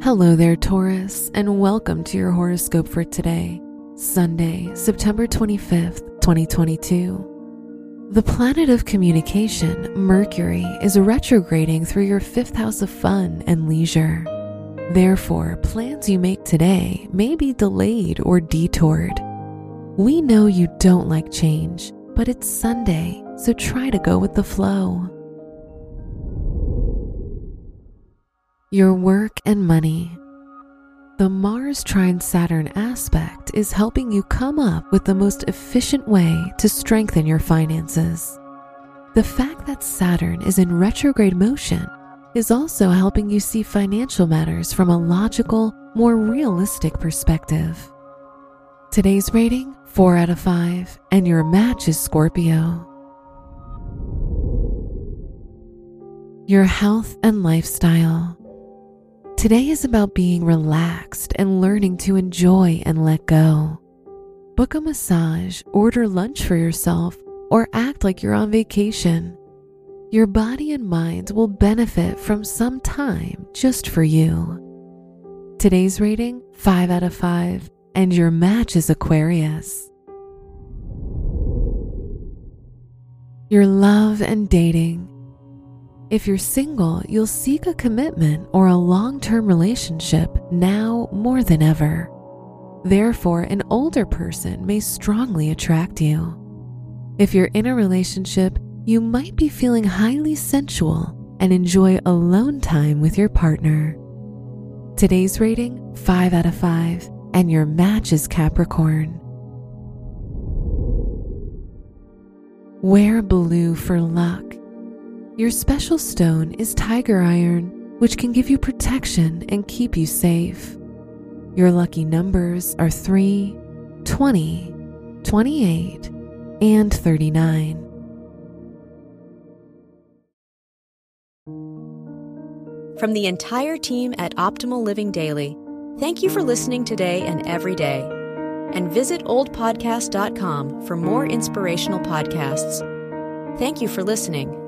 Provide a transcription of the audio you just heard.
Hello there, Taurus, and welcome to your horoscope for today, Sunday, September 25th, 2022. The planet of communication, Mercury, is retrograding through your fifth house of fun and leisure. Therefore, plans you make today may be delayed or detoured. We know you don't like change, but it's Sunday, so try to go with the flow. Your work and money. The Mars trine Saturn aspect is helping you come up with the most efficient way to strengthen your finances. The fact that Saturn is in retrograde motion is also helping you see financial matters from a logical, more realistic perspective. Today's rating 4 out of 5, and your match is Scorpio. Your health and lifestyle. Today is about being relaxed and learning to enjoy and let go. Book a massage, order lunch for yourself, or act like you're on vacation. Your body and mind will benefit from some time just for you. Today's rating 5 out of 5, and your match is Aquarius. Your love and dating. If you're single, you'll seek a commitment or a long term relationship now more than ever. Therefore, an older person may strongly attract you. If you're in a relationship, you might be feeling highly sensual and enjoy alone time with your partner. Today's rating 5 out of 5, and your match is Capricorn. Wear blue for luck. Your special stone is tiger iron, which can give you protection and keep you safe. Your lucky numbers are 3, 20, 28, and 39. From the entire team at Optimal Living Daily, thank you for listening today and every day. And visit oldpodcast.com for more inspirational podcasts. Thank you for listening.